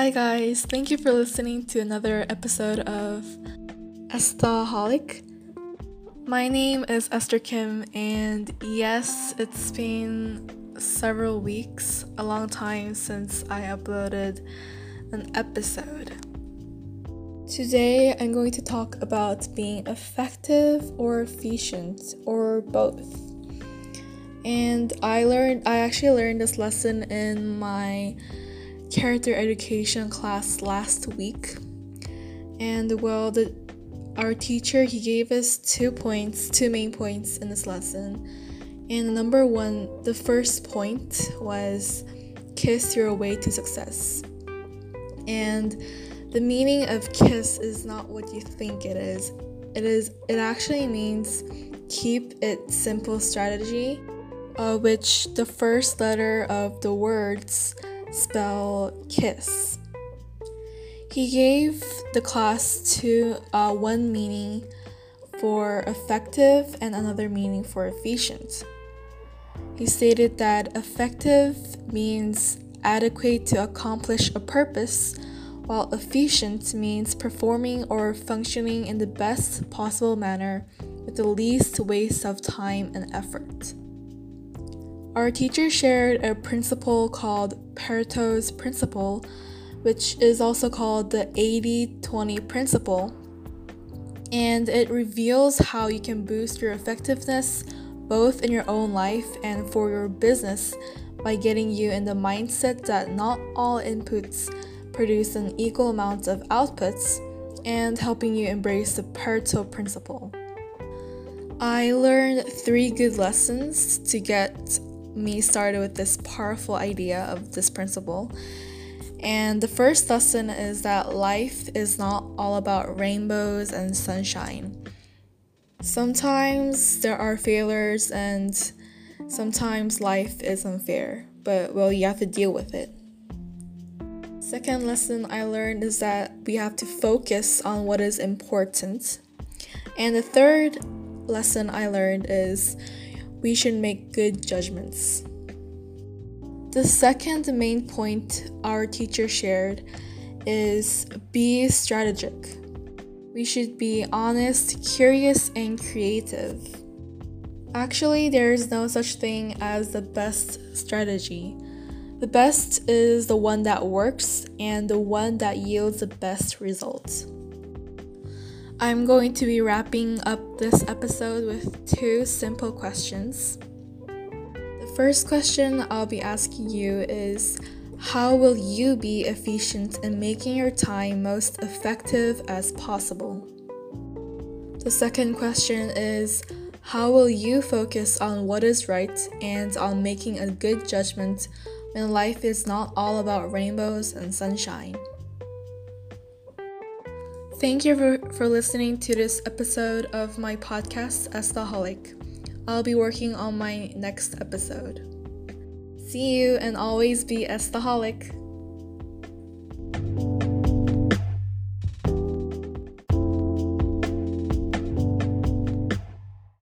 Hi, guys. Thank you for listening to another episode of Estaholic. My name is Esther Kim, and yes, it's been several weeks, a long time since I uploaded an episode. Today, I'm going to talk about being effective or efficient, or both. And I learned, I actually learned this lesson in my character education class last week. And well, the, our teacher he gave us two points, two main points in this lesson. And number one, the first point was kiss your way to success. And the meaning of kiss is not what you think it is. It is it actually means keep it simple strategy uh, which the first letter of the words spell kiss. He gave the class two uh, one meaning for effective and another meaning for efficient. He stated that effective means adequate to accomplish a purpose, while efficient means performing or functioning in the best possible manner with the least waste of time and effort. Our teacher shared a principle called Pareto's Principle, which is also called the 80 20 principle. And it reveals how you can boost your effectiveness both in your own life and for your business by getting you in the mindset that not all inputs produce an equal amount of outputs and helping you embrace the Pareto principle. I learned three good lessons to get me started with this powerful idea of this principle. And the first lesson is that life is not all about rainbows and sunshine. Sometimes there are failures, and sometimes life is unfair, but well, you have to deal with it. Second lesson I learned is that we have to focus on what is important. And the third lesson I learned is we should make good judgments. The second main point our teacher shared is be strategic. We should be honest, curious, and creative. Actually, there is no such thing as the best strategy. The best is the one that works and the one that yields the best results. I'm going to be wrapping up this episode with two simple questions. The first question I'll be asking you is How will you be efficient in making your time most effective as possible? The second question is How will you focus on what is right and on making a good judgment when life is not all about rainbows and sunshine? Thank you for, for listening to this episode of my podcast, Estaholic. I'll be working on my next episode. See you and always be Estaholic.